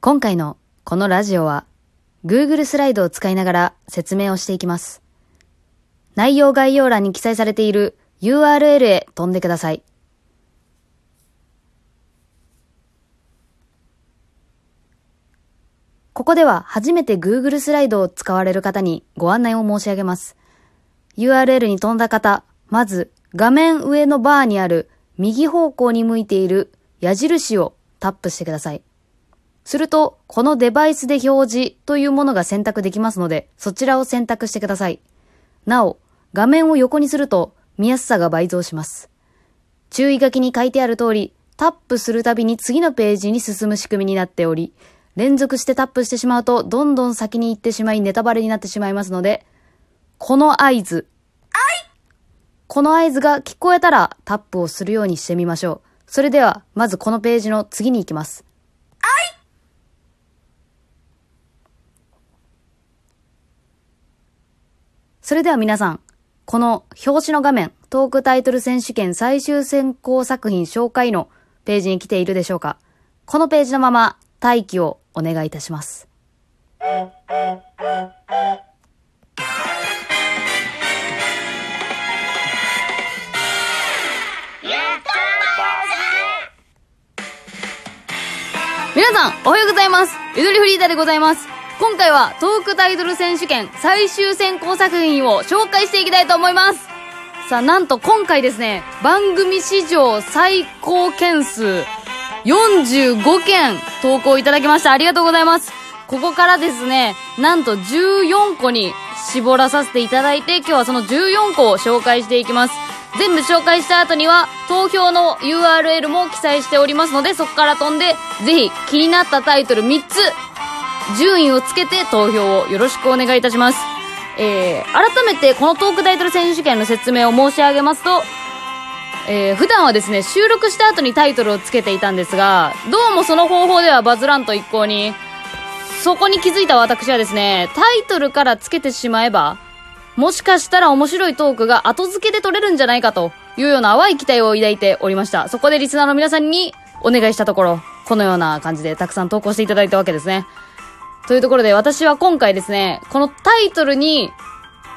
今回のこのラジオは Google スライドを使いながら説明をしていきます。内容概要欄に記載されている URL へ飛んでください。ここでは初めて Google スライドを使われる方にご案内を申し上げます。URL に飛んだ方、まず画面上のバーにある右方向に向いている矢印をタップしてください。すると、このデバイスで表示というものが選択できますので、そちらを選択してください。なお、画面を横にすると見やすさが倍増します。注意書きに書いてある通り、タップするたびに次のページに進む仕組みになっており、連続してタップしてしまうと、どんどん先に行ってしまいネタバレになってしまいますので、この合図。この合図が聞こえたらタップをするようにしてみましょう。それでは、まずこのページの次に行きます。それでは皆さん、この表紙の画面、トークタイトル選手権最終選考作品紹介のページに来ているでしょうかこのページのまま待機をお願いいたします。皆さん、おはようございます。ゆとりフリーターでございます。今回はトークタイトル選手権最終選考作品を紹介していきたいと思います。さあ、なんと今回ですね、番組史上最高件数45件投稿いただきました。ありがとうございます。ここからですね、なんと14個に絞らさせていただいて、今日はその14個を紹介していきます。全部紹介した後には、投票の URL も記載しておりますので、そこから飛んで、ぜひ気になったタイトル3つ、順位をつけて投票をよろしくお願いいたします。えー、改めてこのトークタイトル選手権の説明を申し上げますと、えー、普段はですね、収録した後にタイトルをつけていたんですが、どうもその方法ではバズらんと一向に、そこに気づいた私はですね、タイトルからつけてしまえば、もしかしたら面白いトークが後付けで取れるんじゃないかというような淡い期待を抱いておりました。そこでリスナーの皆さんにお願いしたところ、このような感じでたくさん投稿していただいたわけですね。というところで私は今回ですね、このタイトルに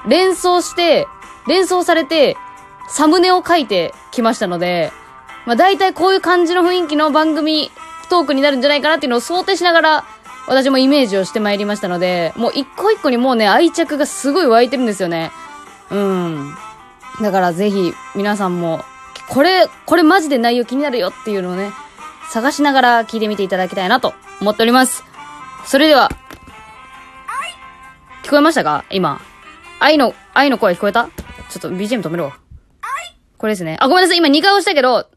連想して、連想されて、サムネを書いてきましたので、まあ大体こういう感じの雰囲気の番組トークになるんじゃないかなっていうのを想定しながら、私もイメージをしてまいりましたので、もう一個一個にもうね、愛着がすごい湧いてるんですよね。うん。だからぜひ皆さんも、これ、これマジで内容気になるよっていうのをね、探しながら聞いてみていただきたいなと思っております。それでは、聞こえましたか？今。愛の、愛の声聞こえた？ちょっと BGM 止めろ。これですね。あ、ごめんなさい。今2回押したけど、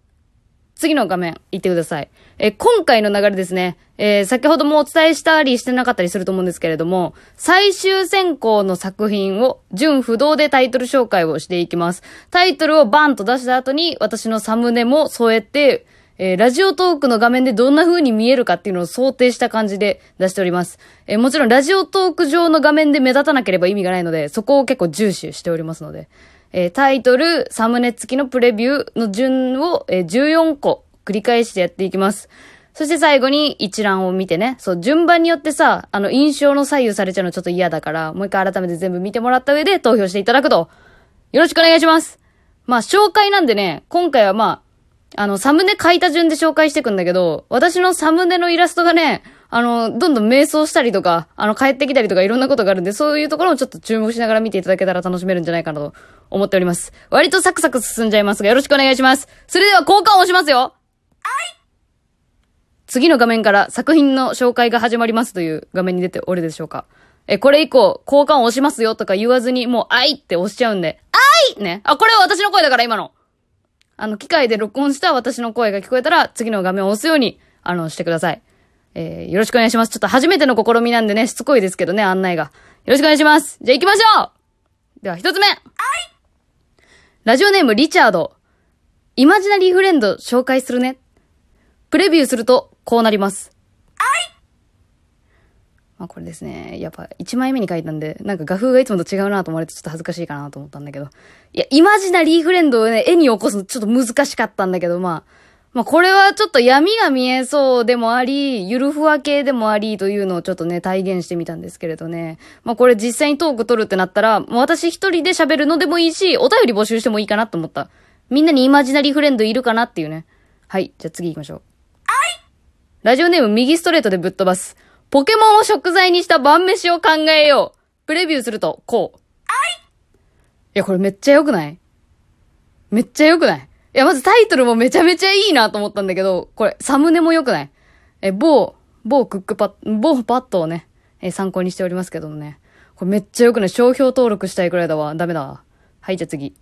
次の画面行ってください。え今回の流れですね。えー先ほどもお伝えしたりしてなかったりすると思うんですけれども、最終選考の作品を順不動でタイトル紹介をしていきます。タイトルをバンと出した後に、私のサムネも添えて、えーラジオトークの画面でどんな風に見えるかっていうのを想定した感じで出しております。えーもちろんラジオトーク上の画面で目立たなければ意味がないので、そこを結構重視しておりますので、えータイトル、サムネ付きのプレビューの順を、えー14個繰り返してやっていきます。そして最後に一覧を見てね、そう、順番によってさ、あの、印象の左右されちゃうのちょっと嫌だから、もう一回改めて全部見てもらった上で投票していただくと、よろしくお願いします。まあ、紹介なんでね、今回はまあ、あの、サムネ書いた順で紹介していくんだけど、私のサムネのイラストがね、あの、どんどん迷走したりとか、あの、帰ってきたりとかいろんなことがあるんで、そういうところもちょっと注目しながら見ていただけたら楽しめるんじゃないかなと思っております。割とサクサク進んじゃいますが、よろしくお願いします。それでは交換を押しますよ次の画面から作品の紹介が始まりますという画面に出ておるでしょうかえ、これ以降、交換を押しますよとか言わずに、もう、あいって押しちゃうんで、あいね。あ、これは私の声だから、今の。あの、機械で録音した私の声が聞こえたら、次の画面を押すように、あの、してください。えー、よろしくお願いします。ちょっと初めての試みなんでね、しつこいですけどね、案内が。よろしくお願いします。じゃあ行きましょうでは、一つ目ラジオネーム、リチャード。イマジナリーフレンド紹介するね。プレビューすると、こうなります。まあこれですね。やっぱ1枚目に書いたんで、なんか画風がいつもと違うなと思われてちょっと恥ずかしいかなと思ったんだけど。いや、イマジナリーフレンドをね、絵に起こすのちょっと難しかったんだけど、まあ、まあ、これはちょっと闇が見えそうでもあり、ゆるふわ系でもありというのをちょっとね、体現してみたんですけれどね。まあ、これ実際にトーク取るってなったら、もう私一人で喋るのでもいいし、お便り募集してもいいかなと思った。みんなにイマジナリーフレンドいるかなっていうね。はい。じゃあ次行きましょう。ラジオネーム右ストレートでぶっ飛ばす。ポケモンを食材にした晩飯を考えよう。プレビューすると、こう。いや、これめっちゃ良くない？めっちゃ良くない？いや、まずタイトルもめちゃめちゃいいなと思ったんだけど、これ、サムネも良くない？え、某、某クックパッ、某パッドをね、え参考にしておりますけどもね。これめっちゃ良くない？商標登録したいくらいだわ。ダメだわ。はい、じゃあ次。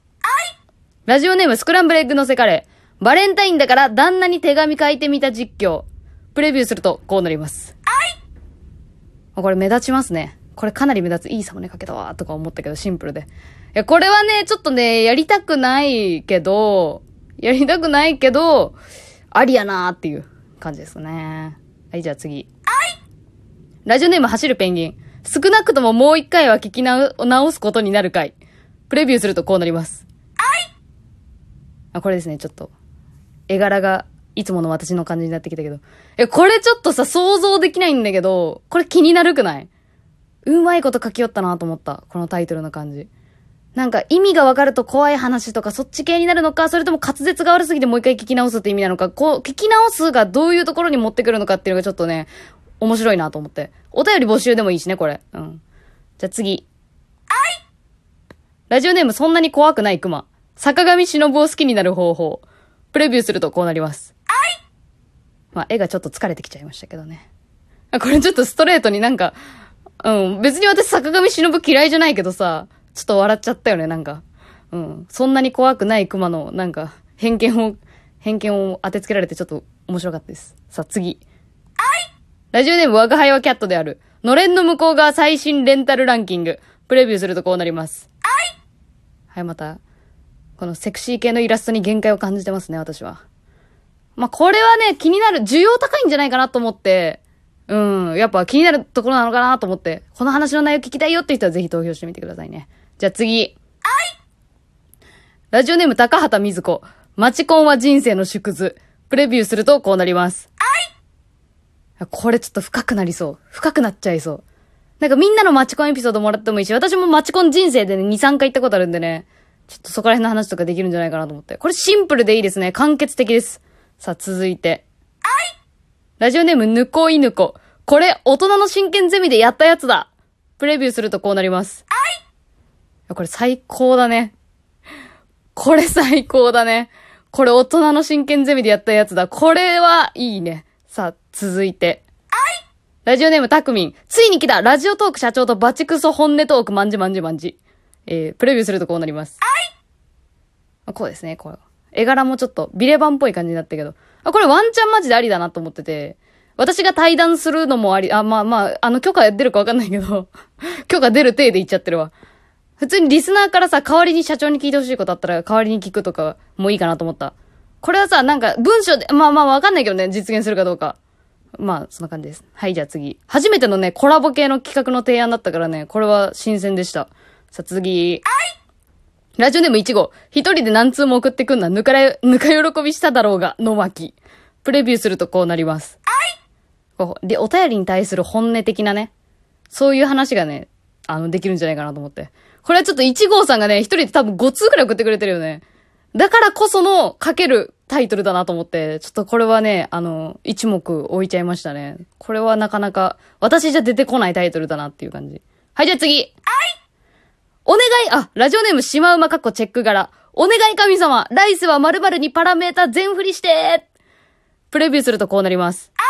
ラジオネームスクランブルエッグのせカレー。バレンタインだから旦那に手紙書いてみた実況。プレビューするとこうなります。あ、これ目立ちますね。これかなり目立つ。いいサムネかけたわとか思ったけど、シンプルで。いや、これはね、ちょっとね、やりたくないけど、やりたくないけど、ありやなーっていう感じですね。はい、じゃあ次。ラジオネーム走るペンギン。少なくとももう一回は聞き直すことになる回。プレビューするとこうなります。あ、これですね、ちょっと。絵柄がいつもの私の感じになってきたけど。え、これちょっとさ、想像できないんだけど、これ気になるくない？うまいこと書きよったなと思った。このタイトルの感じ。なんか意味がわかると怖い話とかそっち系になるのか、それとも滑舌が悪すぎてもう一回聞き直すって意味なのか、こう、聞き直すがどういうところに持ってくるのかっていうのがちょっとね、面白いなと思って。お便り募集でもいいしね、これ。うん。じゃあ次。ラジオネームそんなに怖くない熊。坂上忍を好きになる方法。プレビューするとこうなります。まあ、絵がちょっと疲れてきちゃいましたけどね。これちょっとストレートになんか、うん、別に私坂上忍嫌いじゃないけどさ、ちょっと笑っちゃったよね、なんか。うん。そんなに怖くない熊の、なんか、偏見を、偏見を当てつけられてちょっと面白かったです。さあ、次。ラジオネーム我が輩はキャットである。のれんの向こう側最新レンタルランキング。プレビューするとこうなります。はい、また、このセクシー系のイラストに限界を感じてますね、私は。まあ、これはね、気になる、需要高いんじゃないかなと思って、うん、やっぱ気になるところなのかなと思って、この話の内容聞きたいよって人はぜひ投票してみてくださいね。じゃあ次。ラジオネーム高畑水子。マチコンは人生の縮図。プレビューするとこうなります。これちょっと深くなりそう。深くなっちゃいそう。なんかみんなのマチコンエピソードもらってもいいし、私もマチコン人生でね、2、3回行ったことあるんでね、ちょっとそこら辺の話とかできるんじゃないかなと思って。これシンプルでいいですね。完結的です。さあ、続いて。ラジオネーム、ぬこいぬこ。これ、大人の真剣ゼミでやったやつだ。プレビューするとこうなります。これ最高だね。これ最高だね。これ大人の真剣ゼミでやったやつだ。これはいいね。さあ、続いて。ラジオネームたくみん。ついに来たラジオトーク社長とバチクソ本音トークまんじまんじまんじ。えー、プレビューするとこうなります。あこうですね、こう。絵柄もちょっとビレバンっぽい感じになったけど。あ、これワンチャンマジでありだなと思ってて。私が対談するのもあり、あ、まあまあ、あの許可出るかわかんないけど 許可出る体で言っちゃってるわ。普通にリスナーからさ、代わりに社長に聞いてほしいことあったら、代わりに聞くとかもいいかなと思った。これはさ、なんか文章で、まあまあわかんないけどね、実現するかどうか。まあ、そんな感じです。はい、じゃあ次。初めてのね、コラボ系の企画の提案だったからね、これは新鮮でした。さあ次。ラジオネーム1号。一人で何通も送ってくんな、ぬかれ、ぬか喜びしただろうが、の巻。プレビューするとこうなります。こうで、お便りに対する本音的なね、そういう話がね、あの、できるんじゃないかなと思って。これはちょっと1号さんがね、一人で多分5通くらい送ってくれてるよね。だからこその書けるタイトルだなと思って、ちょっとこれはね、あの、一目置いちゃいましたね。これはなかなか、私じゃ出てこないタイトルだなっていう感じ。はい、じゃあ次はいお願いあ、ラジオネームシマウマかっこチェック柄。お願い神様ライスは〇〇にパラメータ全振りしてプレビューするとこうなります。はい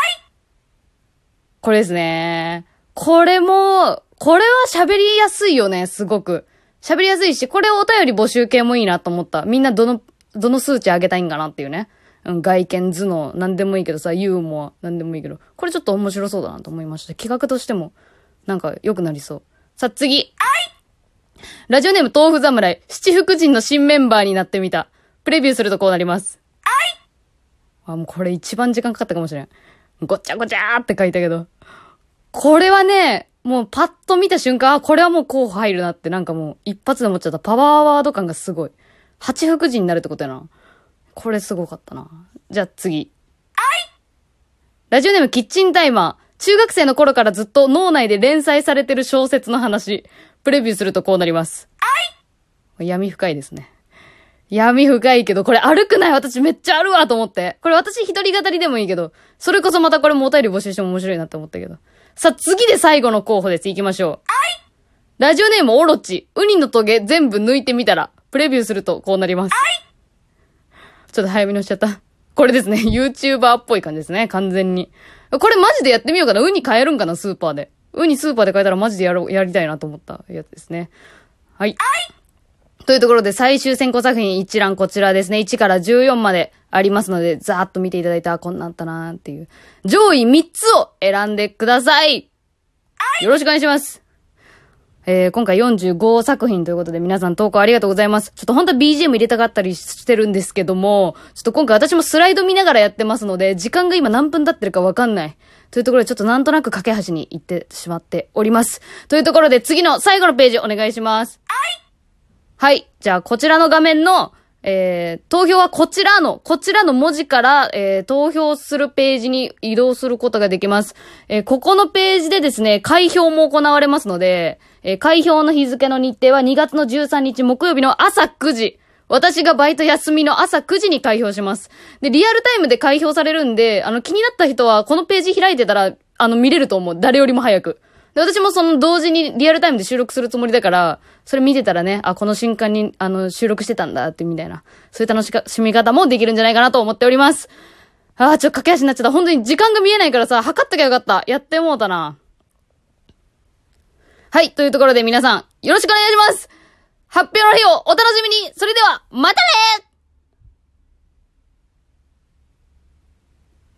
これですね。これも、これは喋りやすいよね、すごく。喋りやすいし、これお便り募集系もいいなと思った。みんなどの、どの数値上げたいんかなっていうね。うん、外見、頭脳、なんでもいいけどさ、ユーモア、なんでもいいけど。これちょっと面白そうだなと思いました。企画としても、なんか良くなりそう。さあ、次。ラジオネーム豆腐侍、七福神の新メンバーになってみた。プレビューするとこうなります。あ、もうこれ一番時間かかったかもしれん。ごちゃごちゃーって書いたけど。これはね、もうパッと見た瞬間、あ、これはもう候補入るなってなんかもう一発で思っちゃった。パワーワード感がすごい。八福神になるってことやな。これすごかったな。じゃあ次。ラジオネームキッチンタイマー。中学生の頃からずっと脳内で連載されてる小説の話。プレビューするとこうなります。闇深いですね。闇深いけど、これ歩くない私めっちゃあるわと思って。これ私一人語りでもいいけど、それこそまたこれもお便り募集しても面白いなって思ったけど。さあ、次で最後の候補です。行きましょう。ラジオネームオロチ。ウニのトゲ全部抜いてみたら、プレビューするとこうなります。ちょっと早めに押しちゃった。これですね。YouTuber っぽい感じですね。完全に。これマジでやってみようかな。ウニ買えるんかなスーパーで。ウニスーパーで買えたらマジでやろう、やりたいなと思ったやつですね。はい。というところで最終選考作品一覧こちらですね。1から14までありますので、ざーっと見ていただいたらこんなんあったなーっていう。上位3つを選んでください。よろしくお願いします。えー、今回45作品ということで皆さん投稿ありがとうございます。ちょっと本当は BGM 入れたかったりしてるんですけども、ちょっと今回私もスライド見ながらやってますので、時間が今何分経ってるかわかんない。というところでちょっとなんとなく架け橋に行ってしまっております。というところで次の最後のページお願いします。はい。はいじゃあ、こちらの画面の、えー、投票はこちらの、こちらの文字から、えー、投票するページに移動することができます。えー、ここのページでですね、開票も行われますので、えー、開票の日付の日程は2月の13日木曜日の朝9時。私がバイト休みの朝9時に開票します。で、リアルタイムで開票されるんで、あの、気になった人はこのページ開いてたら、あの、見れると思う。誰よりも早く。で、私もその同時にリアルタイムで収録するつもりだから、それ見てたらね、あ、この瞬間に、あの、収録してたんだって、みたいな。そういう楽しかしみ方もできるんじゃないかなと思っております。あー、ちょっと駆け足になっちゃった。本当に時間が見えないからさ、測っときゃよかった。やってもうたな。はい、というところで皆さん、よろしくお願いします発表の日をお楽しみにそれでは、またね